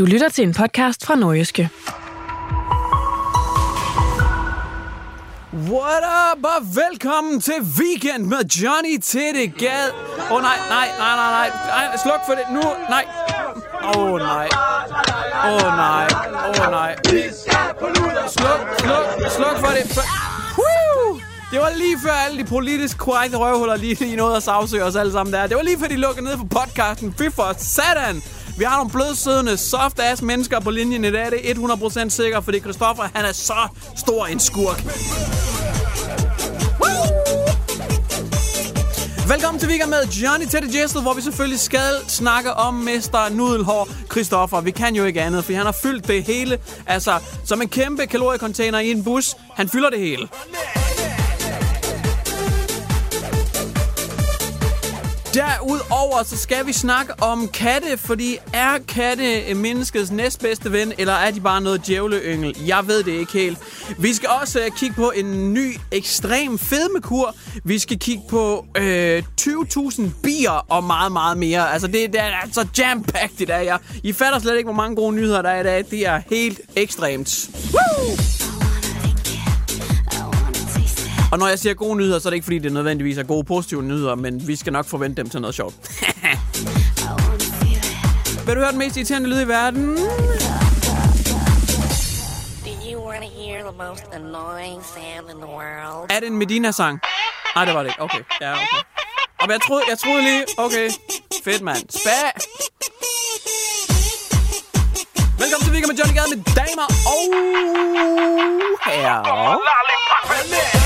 Du lytter til en podcast fra Nordjyske. What up, og velkommen til Weekend med Johnny Tittegad. Åh oh, nej, nej, nej, nej, nej, nej, sluk for det nu, nej. Åh oh, nej, åh oh, nej, åh oh, nej. Sluk, sluk, sluk for det. Woo! Det var lige før alle de politisk korrekte røvhuller lige, lige nåede at sagsøge os alle sammen der. Det var lige før de lukkede ned for podcasten. Fy for satan! Vi har nogle blødsødende, soft-ass mennesker på linjen i dag. Det er 100% sikkert, fordi Christoffer, han er så stor en skurk. Velkommen til Weekend med Johnny Teddy Jesset, hvor vi selvfølgelig skal snakke om Mester Nudelhår Christoffer. Vi kan jo ikke andet, for han har fyldt det hele. Altså, som en kæmpe kaloriecontainer i en bus. Han fylder det hele. Derudover så skal vi snakke om katte, fordi er katte menneskets næstbedste ven, eller er de bare noget djævleyngel? Jeg ved det ikke helt. Vi skal også uh, kigge på en ny ekstrem fedmekur. Vi skal kigge på øh, 20.000 bier og meget, meget mere. Altså det, det er altså jam-packed i dag. Jeg, I fatter slet ikke, hvor mange gode nyheder der er i dag. Det er helt ekstremt. Woo! Og når jeg siger gode nyheder, så er det ikke fordi, det nødvendigvis er gode positive nyheder, men vi skal nok forvente dem til noget sjovt. Vil du høre den mest irriterende lyd i verden? Do you want to hear the most annoying sound in the world? Er det en Medina-sang? Nej, det var det ikke. Okay. Ja, okay. Og jeg troede, jeg troede lige... Okay. Fedt, mand. Spa! Velkommen til Weekend med Johnny Gade med damer og herrer.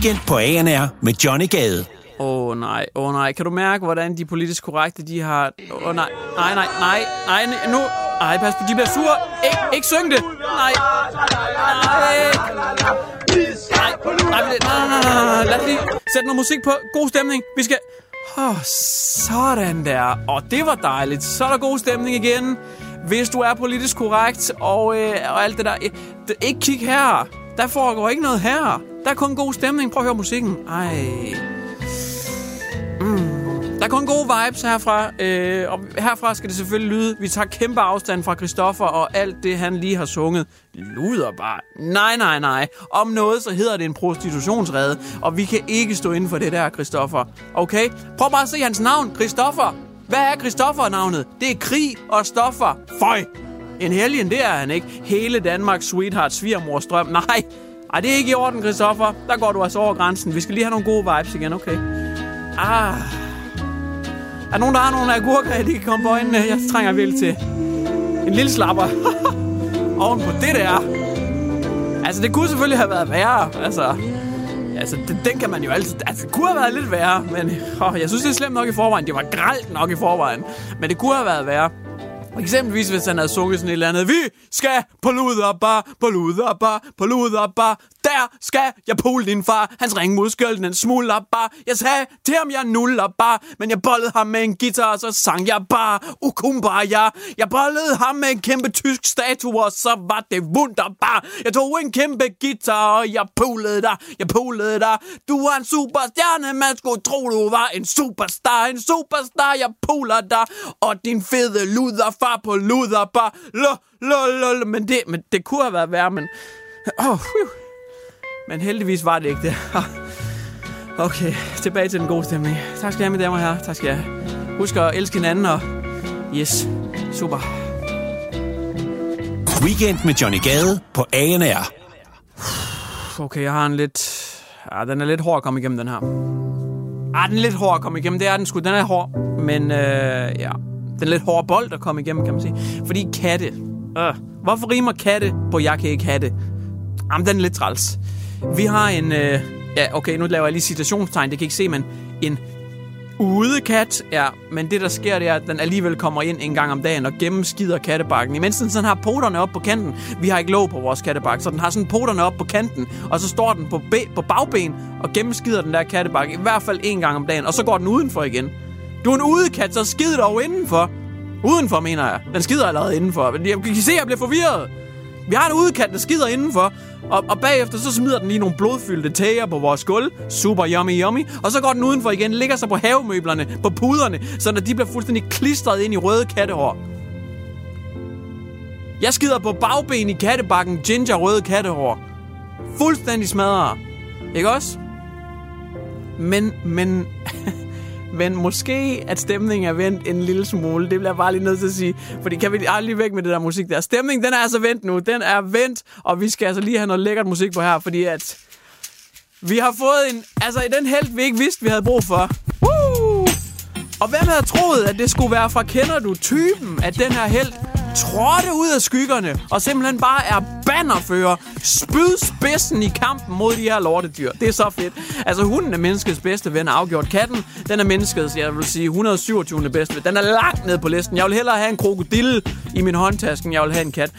Weekend på ANR med Johnny Gade. Åh oh, nej, åh oh, nej. Kan du mærke, hvordan de politisk korrekte, de har... Åh oh, nej, nej, nej, nej, nej, nu... Ej, pas på, de bliver sure. Ik, ikke syng det. Nej. Nej. Nej, nej, nej, nej, nej, nej. Lad os lige sætte noget musik på. God stemning. Vi skal... Åh, oh, sådan der. Og oh, det var dejligt. Så er der god stemning igen. Hvis du er politisk korrekt og, øh, og alt det der. Øh, ikke kig her. Der foregår ikke noget her. Der er kun god stemning. Prøv at høre musikken. Ej. Mm. Der er kun gode vibes herfra, øh, og herfra skal det selvfølgelig lyde. Vi tager kæmpe afstand fra Christoffer og alt det, han lige har sunget. Luder bare. Nej, nej, nej. Om noget, så hedder det en prostitutionsrede, og vi kan ikke stå inden for det der, Christoffer. Okay? Prøv bare at se hans navn, Christoffer. Hvad er Christoffer-navnet? Det er krig og stoffer. Føj! En helgen, det er han ikke. Hele Danmarks sweetheart svigermors drøm. Nej, ej, det er ikke i orden, Christoffer. Der går du altså over grænsen. Vi skal lige have nogle gode vibes igen, okay? Ah, er der nogen, der har nogle agurker, de kan komme på øjnene? Jeg trænger virkelig til en lille slapper. Oven på det der. Altså, det kunne selvfølgelig have været værre. Altså, altså den, den kan man jo altid... Altså, det kunne have været lidt værre, men åh, jeg synes, det er slemt nok i forvejen. Det var gralt nok i forvejen. Men det kunne have været værre. Eksempelvis, hvis han havde sunget sådan et eller andet. Vi skal på luderbar, på luderbar, på luderbar. Der skal jeg pole din far. Hans ringmuskel, den smuldrer bare. Jeg sagde til ham, jeg nuller bare. Men jeg bollede ham med en guitar, og så sang jeg bare Ukumbaya. Jeg bollede ham med en kæmpe tysk statue, og så var det wunderbar. Jeg tog en kæmpe guitar, og jeg polede dig. Jeg polede dig. Du er en superstjerne, man skulle tro, du var en superstar. En superstar, jeg poler dig. Og din fede luderfar på luderbar. Lå, lå, lå, men det, men det kunne have været værre, men... Oh, whew. Men heldigvis var det ikke det. Okay, tilbage til den gode stemning. Tak skal I have, mine damer og herrer. Tak skal jeg have. Husk at elske hinanden, og yes, super. Weekend med Johnny Gade på ANR. Okay, jeg har en lidt... Ja, den er lidt hård at komme igennem, den her. Ah, den er lidt hård at komme igennem. Det er den sgu. Den er hård. Men øh, ja, den er lidt hård bold at komme igennem, kan man sige. Fordi katte. Øh, hvorfor rimer katte på jeg kan ikke have det? Jamen, den er lidt træls. Vi har en... Øh, ja, okay, nu laver jeg lige citationstegn. Det kan I ikke se, men en udekat, ja, men det der sker, det er, at den alligevel kommer ind en gang om dagen og gennemskider kattebakken. Imens den sådan har poterne op på kanten. Vi har ikke låg på vores kattebakke, så den har sådan poterne op på kanten, og så står den på, be- på bagben og gennemskider den der kattebakke. I hvert fald en gang om dagen, og så går den udenfor igen. Du er en udekat, så skid dog indenfor. Udenfor, mener jeg. Den skider allerede indenfor. Men Jeg kan I se, at jeg bliver forvirret. Vi har en udkant, der skider indenfor, og, og bagefter så smider den lige nogle blodfyldte tæger på vores gulv. Super yummy yummy. Og så går den udenfor igen, ligger sig på havemøblerne, på puderne, så når de bliver fuldstændig klistret ind i røde kattehår. Jeg skider på bagben i kattebakken ginger røde kattehår. Fuldstændig smadrer. Ikke også? Men, men... Men måske, at stemningen er vendt en lille smule. Det bliver jeg bare lige nødt til at sige. Fordi kan vi aldrig væk med det der musik der. Stemningen, den er altså vendt nu. Den er vendt, og vi skal altså lige have noget lækkert musik på her, fordi at... Vi har fået en... Altså, den held, vi ikke vidste, vi havde brug for. Woo! Og hvem havde troet, at det skulle være fra Kender du typen, at den her held trådte ud af skyggerne og simpelthen bare er bannerfører, spydspidsen i kampen mod de her lortedyr. Det er så fedt. Altså, hunden er menneskets bedste ven, afgjort. Katten, den er menneskets, jeg vil sige, 127. bedste ven. Den er langt ned på listen. Jeg vil hellere have en krokodille i min håndtaske, end jeg vil have en kat.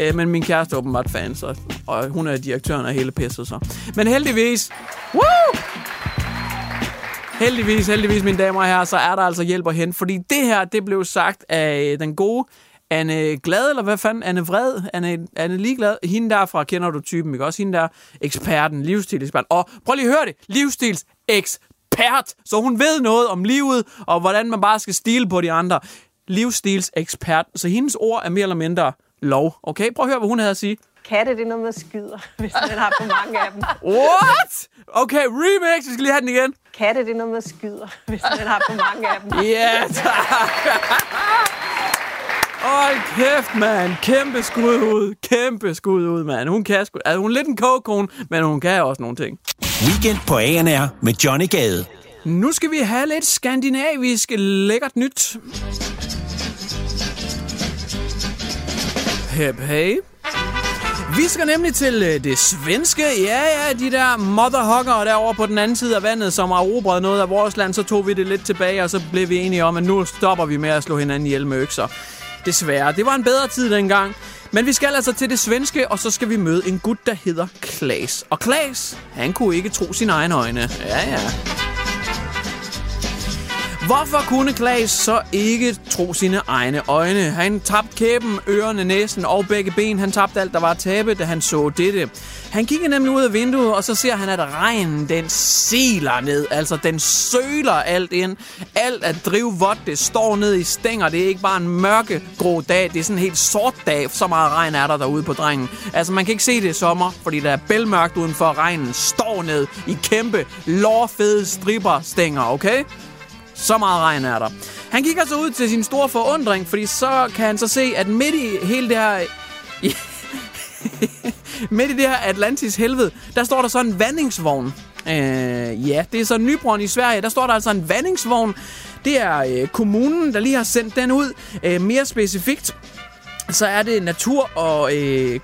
Øh, men min kæreste er åbenbart fan, så, og hun er direktøren af hele pisset, så. Men heldigvis... Woo! Heldigvis, heldigvis, mine damer og herrer, så er der altså hjælp at hente, fordi det her, det blev sagt af den gode Anne Glad, eller hvad fanden? Anne Vred? Anne, Anne Ligeglad? Hende derfra kender du typen, ikke også? Hende der eksperten, livsstilsekspert. Og prøv lige at høre det. Livsstilsekspert. Så hun ved noget om livet, og hvordan man bare skal stile på de andre. Livsstilsekspert. Så hendes ord er mere eller mindre lov. Okay, prøv at høre, hvad hun havde at sige. Katte, det er noget med skyder, hvis man har for mange af dem. What? Okay, remix. Vi skal lige have den igen. Katte, det er noget med skyder, hvis man har for mange af dem. Ja, tak. Hold kæft, mand. Kæmpe skud ud. Kæmpe skud ud, mand. Hun kan sgu... Altså, hun er lidt en kogekone, men hun kan også nogle ting. Weekend på ANR med Johnny Gade. Nu skal vi have lidt skandinavisk lækkert nyt. Hep hey. Vi skal nemlig til øh, det svenske. Ja, ja, de der motherhugger derovre på den anden side af vandet, som har erobret noget af vores land. Så tog vi det lidt tilbage, og så blev vi enige om, at nu stopper vi med at slå hinanden ihjel med økser. Desværre. Det var en bedre tid dengang. Men vi skal altså til det svenske, og så skal vi møde en gut, der hedder Klaas. Og Klaas, han kunne ikke tro sine egne øjne. Ja, ja. Hvorfor kunne Klaas så ikke tro sine egne øjne? Han tabte kæben, ørerne, næsen og begge ben. Han tabte alt, der var at tabe, da han så dette. Han kigger nemlig ud af vinduet, og så ser han, at regnen den siler ned. Altså, den søler alt ind. Alt er drivvådt, det står ned i stænger. Det er ikke bare en mørke grå dag, det er sådan en helt sort dag. Så meget regn er der derude på drengen. Altså, man kan ikke se det i sommer, fordi der er bælmørkt udenfor. Regnen står ned i kæmpe, lårfede striber stænger, okay? Så meget regn er der. Han kigger så ud til sin store forundring, fordi så kan han så se, at midt i hele det her... midt i det her Atlantis helvede, der står der så en vandingsvogn. Øh, ja, det er så Nybrøn i Sverige. Der står der altså en vandingsvogn. Det er øh, kommunen, der lige har sendt den ud. Øh, mere specifikt, så er det natur og øh,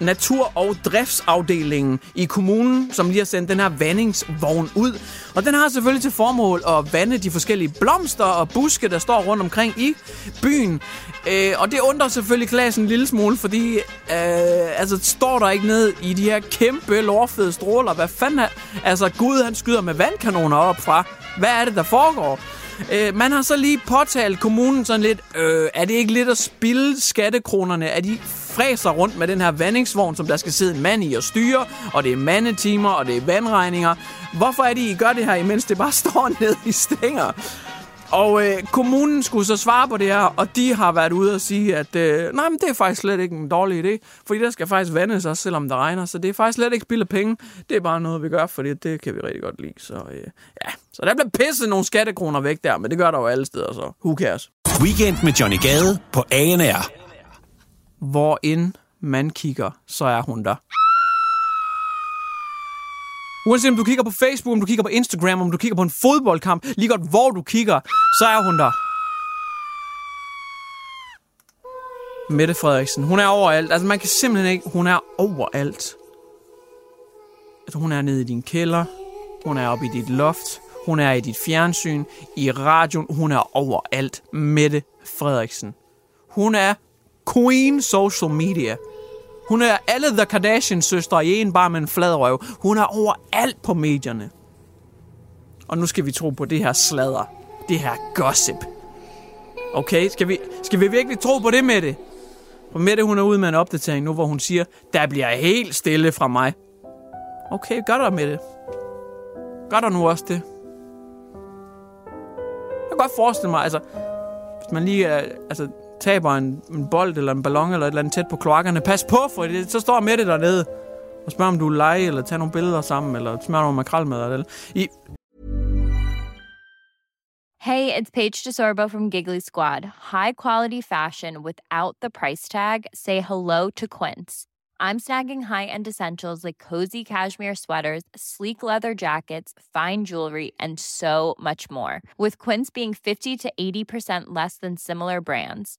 natur- og driftsafdelingen i kommunen, som lige har sendt den her vandingsvogn ud. Og den har selvfølgelig til formål at vande de forskellige blomster og buske, der står rundt omkring i byen. Øh, og det undrer selvfølgelig klassen en lille smule, fordi øh, altså, står der ikke ned i de her kæmpe lårfede stråler. Hvad fanden er... Altså, Gud han skyder med vandkanoner op fra. Hvad er det, der foregår? Øh, man har så lige påtalt kommunen sådan lidt, øh, er det ikke lidt at spilde skattekronerne? Er de fræser rundt med den her vandingsvogn, som der skal sidde en mand i og styre, og det er mandetimer, og det er vandregninger. Hvorfor er det, I gør det her, imens det bare står ned i stænger? Og øh, kommunen skulle så svare på det her, og de har været ude og sige, at øh, nej, men det er faktisk slet ikke en dårlig idé, fordi der skal faktisk vandes også, selvom det regner, så det er faktisk slet ikke spild af penge. Det er bare noget, vi gør, fordi det kan vi rigtig godt lide. Så, øh, ja. så der bliver pisset nogle skattekroner væk der, men det gør der jo alle steder, så who cares? Weekend med Johnny Gade på ANR. Hvor end man kigger, så er hun der. Uanset om du kigger på Facebook, om du kigger på Instagram, om du kigger på en fodboldkamp, lige godt hvor du kigger, så er hun der. Mette Frederiksen. Hun er overalt. Altså, man kan simpelthen ikke... Hun er overalt. Altså, hun er nede i din kælder. Hun er oppe i dit loft. Hun er i dit fjernsyn. I radioen. Hun er overalt. Mette Frederiksen. Hun er queen social media. Hun er alle The Kardashian-søstre i en bar med en flad røv. Hun er overalt på medierne. Og nu skal vi tro på det her sladder. Det her gossip. Okay, skal vi, skal vi virkelig tro på det med det? For Mette, hun er ude med en opdatering nu, hvor hun siger, der bliver helt stille fra mig. Okay, gør der med det. Gør der nu også det. Jeg kan godt forestille mig, altså, hvis man lige altså, taber en, en bold eller en ballon eller et eller andet tæt på kloakkerne, pas på, for det, så står Mette dernede og spørger, om du vil lege, eller tage nogle billeder sammen, eller nogle. Eller, I, Hey, it's Paige DeSorbo from Giggly Squad. High quality fashion without the price tag. Say hello to Quince. I'm snagging high-end essentials like cozy cashmere sweaters, sleek leather jackets, fine jewelry, and so much more. With Quince being 50 to 80% less than similar brands.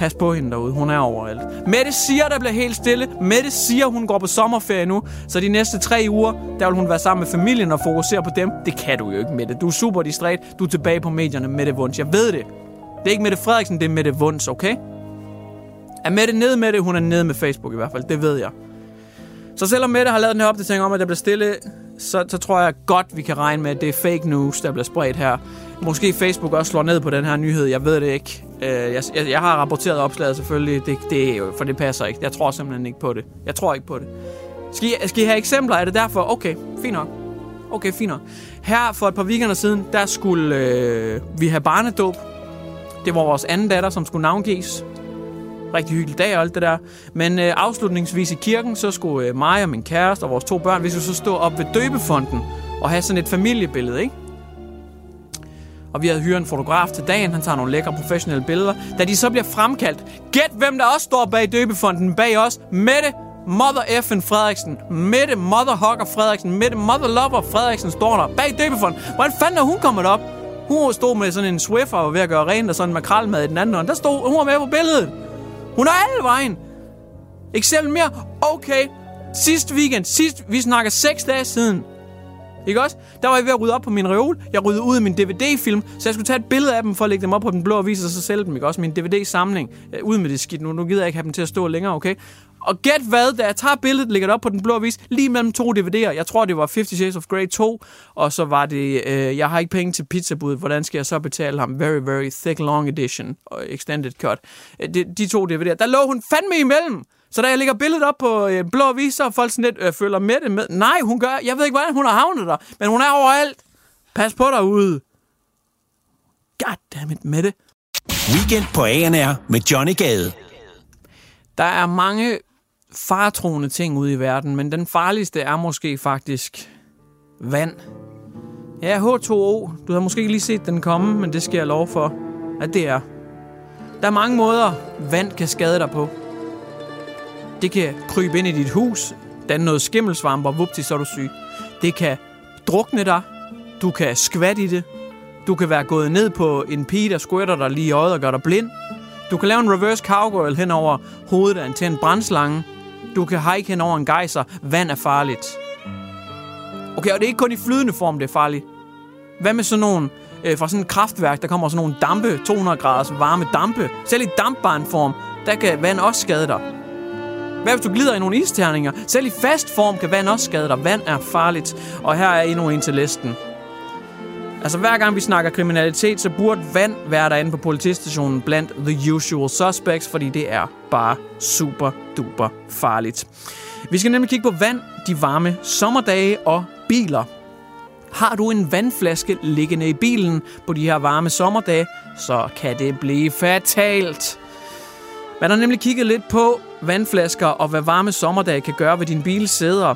Pas på hende derude. Hun er overalt. Mette siger, der bliver helt stille. Mette siger, hun går på sommerferie nu. Så de næste tre uger, der vil hun være sammen med familien og fokusere på dem. Det kan du jo ikke, Mette. Du er super distræt. Du er tilbage på medierne, Mette Vunds. Jeg ved det. Det er ikke Mette Frederiksen, det er Mette Vunds, okay? Er Mette nede med det? Hun er nede med Facebook i hvert fald. Det ved jeg. Så selvom Mette har lavet den her opdatering om, at der bliver stille, så, så tror jeg godt, vi kan regne med, at det er fake news, der bliver spredt her. Måske Facebook også slår ned på den her nyhed. Jeg ved det ikke. Øh, jeg, jeg, jeg har rapporteret opslaget selvfølgelig, det, det er jo, for det passer ikke. Jeg tror simpelthen ikke på det. Jeg tror ikke på det. Skal I, skal I have eksempler? Er det derfor? Okay, fint nok. Okay, fint nok. Her for et par weekender siden, der skulle øh, vi have barnedåb. Det var vores anden datter, som skulle navngives. Rigtig hyggelig dag og alt det der. Men øh, afslutningsvis i kirken, så skulle øh, mig og min kæreste og vores to børn, vi skulle så stå op ved døbefonden og have sådan et familiebillede, ikke? Og vi havde hyret en fotograf til dagen. Han tager nogle lækre professionelle billeder. Da de så bliver fremkaldt, gæt hvem der også står bag døbefonden bag os. Mette Mother Effin Frederiksen. Mette Mother Hugger Frederiksen. Mette Mother Lover Frederiksen står der bag døbefonden. Hvordan fanden er hun kommet op? Hun stod med sådan en Swiffer og var ved at gøre rent og sådan en makralmad i den anden hånd. Der stod, hun var med på billedet. Hun er alle vejen. Eksempel mere. Okay. Sidste weekend. Sidst, vi snakker seks dage siden. Ikke også? Der var jeg ved at rydde op på min reol. Jeg ryddede ud af min DVD-film, så jeg skulle tage et billede af dem for at lægge dem op på den blå avis og så sælge dem. Ikke også? Min DVD-samling. Øh, Ud med det skidt nu. Nu gider jeg ikke have dem til at stå længere, okay? Og gæt hvad, da jeg tager billedet, lægger det op på den blå avis, lige mellem to DVD'er. Jeg tror, det var 50 Shades of Grey 2, og så var det, øh, jeg har ikke penge til pizzabuddet, hvordan skal jeg så betale ham? Very, very thick long edition og extended cut. Øh, De, de to DVD'er, der lå hun fandme imellem. Så da jeg lægger billedet op på øh, blå avis, så er folk sådan lidt, øh, følger med det med. Nej, hun gør, jeg ved ikke, hvordan hun har havnet der, men hun er overalt. Pas på derude. Goddammit, Mette. Weekend på ANR med Johnny Gade. Der er mange fartroende ting ude i verden, men den farligste er måske faktisk vand. Ja, H2O. Du har måske ikke lige set den komme, men det skal jeg lov for, at det er. Der er mange måder, vand kan skade dig på. Det kan krybe ind i dit hus, danne noget skimmelsvamp, og vupti, så er du syg. Det kan drukne dig. Du kan skvatte i det. Du kan være gået ned på en pige, der squirter dig lige i øjet og gør dig blind. Du kan lave en reverse cowgirl hen over hovedet af en tændt brændslange. Du kan hike hen over en gejser. Vand er farligt. Okay, og det er ikke kun i flydende form, det er farligt. Hvad med sådan nogle øh, fra sådan et kraftværk, der kommer sådan nogle dampe, 200 graders varme dampe. Selv i dampbarnform, der kan vand også skade dig. Hvad hvis du glider i nogle isterninger? Selv i fast form kan vand også skade dig. Vand er farligt. Og her er endnu en til listen. Altså hver gang vi snakker kriminalitet, så burde vand være derinde på politistationen blandt the usual suspects, fordi det er bare super duper farligt. Vi skal nemlig kigge på vand, de varme sommerdage og biler. Har du en vandflaske liggende i bilen på de her varme sommerdage, så kan det blive fatalt. Man har nemlig kigget lidt på vandflasker og hvad varme sommerdage kan gøre ved din bils sæder.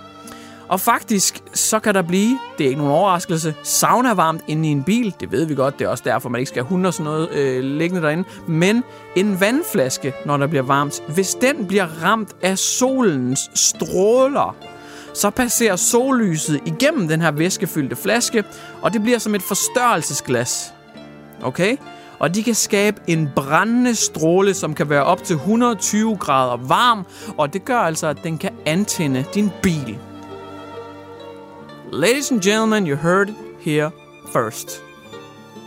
Og faktisk, så kan der blive, det er ikke nogen overraskelse, sauna varmt inde i en bil. Det ved vi godt, det er også derfor, man ikke skal have hunde og sådan noget øh, liggende derinde. Men en vandflaske, når der bliver varmt, hvis den bliver ramt af solens stråler, så passerer sollyset igennem den her væskefyldte flaske, og det bliver som et forstørrelsesglas. Okay? Og de kan skabe en brændende stråle, som kan være op til 120 grader varm, og det gør altså, at den kan antænde din bil. Ladies and gentlemen, you heard it here first.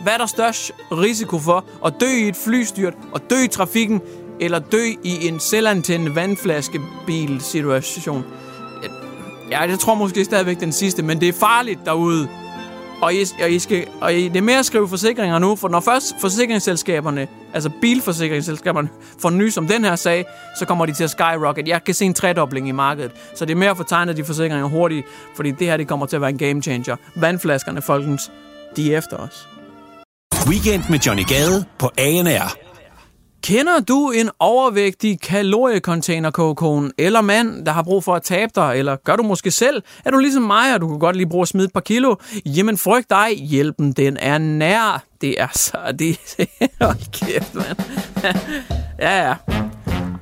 Hvad er der størst risiko for at dø i et flystyrt, og dø i trafikken, eller dø i en selvantændende vandflaskebil-situation? Ja, jeg tror måske stadigvæk den sidste, men det er farligt derude. Og, I, og, I skal, og I, det er mere at skrive forsikringer nu, for når først forsikringsselskaberne, altså bilforsikringsselskaberne, får nys om den her sag, så kommer de til at skyrocket. Jeg kan se en tredobling i markedet. Så det er mere at få tegnet de forsikringer hurtigt, fordi det her det kommer til at være en game changer. Vandflaskerne, folkens, de er efter os. Weekend med Johnny Gade på ANR. Kender du en overvægtig kaloriecontainerkogekone eller mand, der har brug for at tabe dig, eller gør du måske selv? Er du ligesom mig, og du kan godt lige bruge at smide et par kilo? Jamen frygt dig, hjælpen den er nær. Det er så... Det, hold kæft, mand. ja, ja.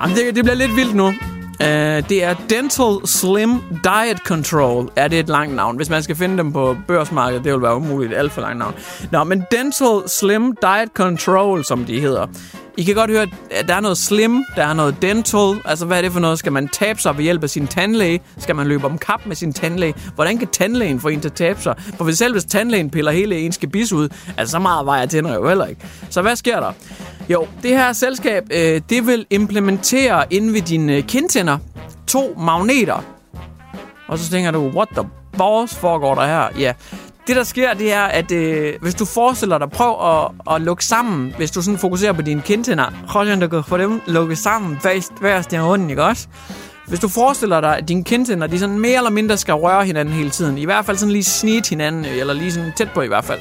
Jamen, det, det bliver lidt vildt nu. Uh, det er Dental Slim Diet Control. Er det et langt navn? Hvis man skal finde dem på børsmarkedet, det vil være umuligt. Alt for langt navn. Nå, men Dental Slim Diet Control, som de hedder. I kan godt høre, at der er noget slim, der er noget dental. Altså, hvad er det for noget? Skal man tabe sig ved hjælp af sin tandlæge? Skal man løbe om kap med sin tandlæge? Hvordan kan tandlægen få en til at tabe sig? For hvis selv hvis tandlægen piller hele ens gebis ud, altså så meget vejer tænder jo heller ikke. Så hvad sker der? Jo, det her selskab, øh, det vil implementere inde ved dine øh, kindtænder to magneter. Og så tænker du, what the balls foregår der her? Ja, det der sker, det er, at øh, hvis du forestiller dig, prøv at, at lukke sammen, hvis du sådan fokuserer på dine kindtænder, prøv at du kan få dem lukket sammen hver i runden, ikke også? Hvis du forestiller dig, at dine kindtænder, de sådan mere eller mindre skal røre hinanden hele tiden, i hvert fald sådan lige snit hinanden, øh, eller lige sådan tæt på i hvert fald.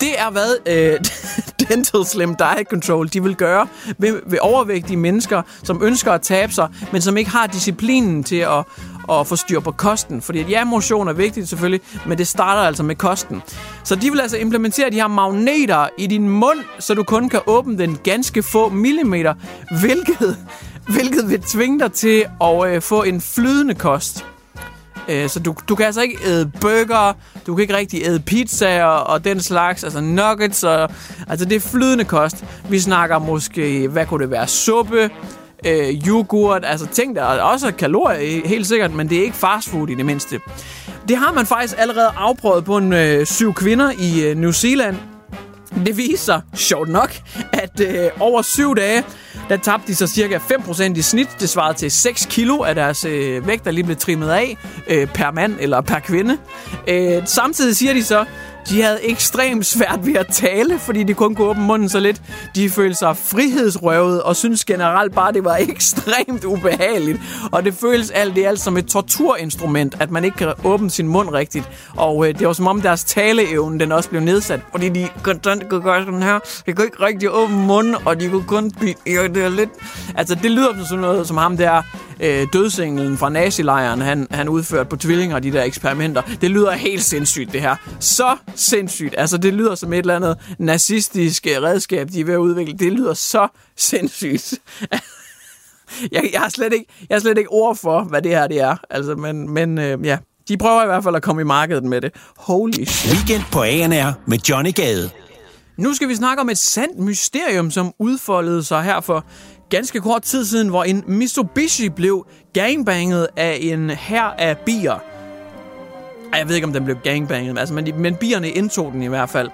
Det er hvad øh, Dental Slim Diet Control de vil gøre ved, ved overvægtige mennesker, som ønsker at tabe sig, men som ikke har disciplinen til at, og få styr på kosten. Fordi ja, motion er vigtigt selvfølgelig, men det starter altså med kosten. Så de vil altså implementere de her magneter i din mund, så du kun kan åbne den ganske få millimeter, hvilket, hvilket vil tvinge dig til at øh, få en flydende kost. Øh, så du, du kan altså ikke æde burger, du kan ikke rigtig æde pizza og, og den slags, altså nuggets, og, altså det er flydende kost. Vi snakker måske, hvad kunne det være, suppe, øh, yoghurt, altså ting, der er også kalorier helt sikkert, men det er ikke fastfood i det mindste. Det har man faktisk allerede afprøvet på en øh, syv kvinder i øh, New Zealand. Det viser, sjovt nok, at øh, over syv dage, der tabte de så cirka 5% i snit. Det svarede til 6 kilo af deres øh, vægt, der lige blev trimmet af øh, per mand eller per kvinde. Øh, samtidig siger de så, de havde ekstremt svært ved at tale, fordi de kun kunne åbne munden så lidt. De følte sig frihedsrøvet og synes generelt bare, det var ekstremt ubehageligt. Og det føles alt i alt som et torturinstrument, at man ikke kan åbne sin mund rigtigt. Og øh, det var som om deres taleevne, den også blev nedsat. Fordi de konstant kunne gøre sådan her. De kunne ikke rigtig åbne munden, og de kunne kun... Ja, det er lidt... Altså, det lyder som sådan noget, som ham der øh, dødsenglen fra nazilejren, han, han udførte på tvillinger, de der eksperimenter. Det lyder helt sindssygt, det her. Så sindssygt. Altså, det lyder som et eller andet nazistisk øh, redskab, de er ved at udvikle. Det lyder så sindssygt. jeg, jeg, har slet ikke, jeg har slet ikke ord for, hvad det her det er. Altså, men, men øh, ja, de prøver i hvert fald at komme i markedet med det. Holy shit. Weekend på ANR med Johnny Gade. Nu skal vi snakke om et sandt mysterium, som udfoldede sig her for ganske kort tid siden, hvor en Mitsubishi blev gangbanget af en her af bier. Jeg ved ikke, om den blev gangbanget, altså, men, men bierne indtog den i hvert fald.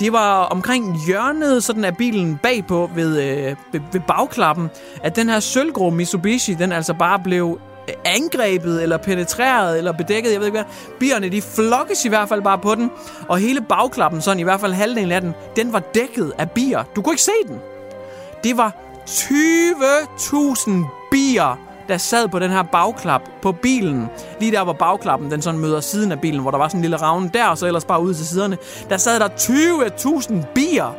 Det var omkring hjørnet sådan af bilen bagpå ved, øh, ved, ved bagklappen, at den her sølvgrå Mitsubishi, den altså bare blev øh, angrebet, eller penetreret, eller bedækket, jeg ved ikke hvad. Bierne, de flokkes i hvert fald bare på den, og hele bagklappen, sådan i hvert fald halvdelen af den, den var dækket af bier. Du kunne ikke se den. Det var 20.000 bier, der sad på den her bagklap på bilen. Lige der, hvor bagklappen den sådan møder siden af bilen, hvor der var sådan en lille ravne der, og så ellers bare ud til siderne. Der sad der 20.000 bier.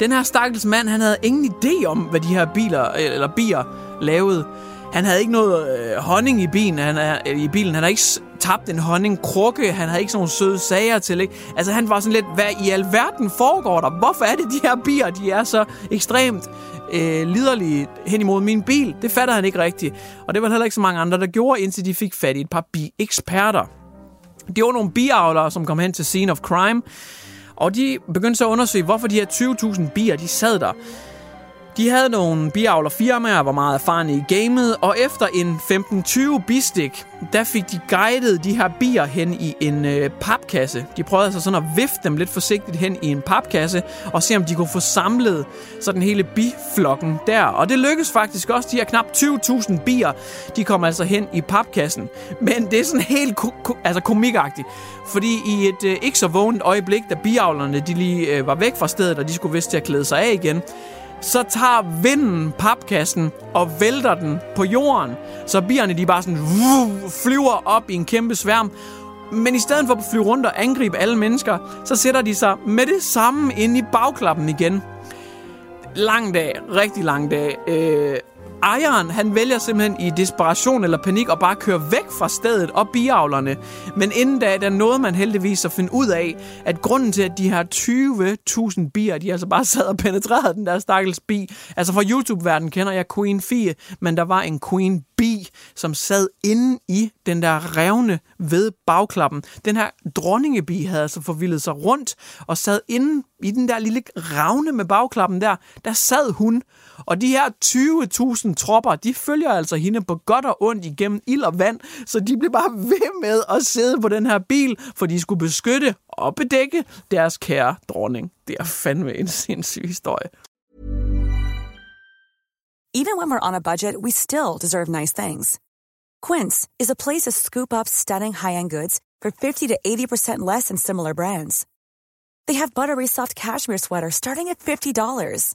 Den her stakkels mand, han havde ingen idé om, hvad de her biler, eller bier lavede. Han havde ikke noget øh, honning i bilen. Han, er, øh, i bilen. han havde ikke tabt en honningkrukke. Han havde ikke sådan nogle søde sager til. Ikke? Altså han var sådan lidt, hvad i alverden foregår der? Hvorfor er det, de her bier, de er så ekstremt øh, liderlige hen imod min bil? Det fatter han ikke rigtigt. Og det var heller ikke så mange andre, der gjorde, indtil de fik fat i et par bi-eksperter. Det var nogle biavlere, som kom hen til scene of crime. Og de begyndte så at undersøge, hvorfor de her 20.000 bier, de sad der. De havde nogle biavlerfirmaer, var meget erfarne i gamet, og efter en 15-20 bistik, der fik de guidet de her bier hen i en øh, papkasse. De prøvede altså sådan at vifte dem lidt forsigtigt hen i en papkasse, og se om de kunne få samlet sådan hele biflokken der. Og det lykkedes faktisk også. De her knap 20.000 bier, de kom altså hen i papkassen. Men det er sådan helt ko- ko- altså komikagtigt. Fordi i et øh, ikke så vågent øjeblik, da biavlerne de lige øh, var væk fra stedet, og de skulle vist til at klæde sig af igen, så tager vinden papkassen og vælter den på jorden. Så bierne de bare sådan flyver op i en kæmpe sværm. Men i stedet for at flyve rundt og angribe alle mennesker, så sætter de sig med det samme ind i bagklappen igen. Lang dag, rigtig lang dag. Øh, ejeren, han vælger simpelthen i desperation eller panik at bare køre væk fra stedet og biavlerne. Men inden da, der nåede man heldigvis at finde ud af, at grunden til, at de her 20.000 bier, de altså bare sad og penetrerede den der stakkels bi. Altså fra YouTube-verdenen kender jeg Queen Fie, men der var en Queen bi, som sad inde i den der revne ved bagklappen. Den her dronningebi havde altså forvildet sig rundt og sad inde i den der lille ravne med bagklappen der. Der sad hun, og de her 20.000 tropper, de følger altså hende på godt og ondt igennem ild og vand, så de blev bare ved med at sidde på den her bil, for de skulle beskytte og bedække deres kære dronning. Det er fandme en sindssyg historie. Even when we're on a budget, we still deserve nice things. Quince is a place to scoop up stunning high-end goods for 50 to 80% less than similar brands. They have buttery soft cashmere sweaters starting at $50,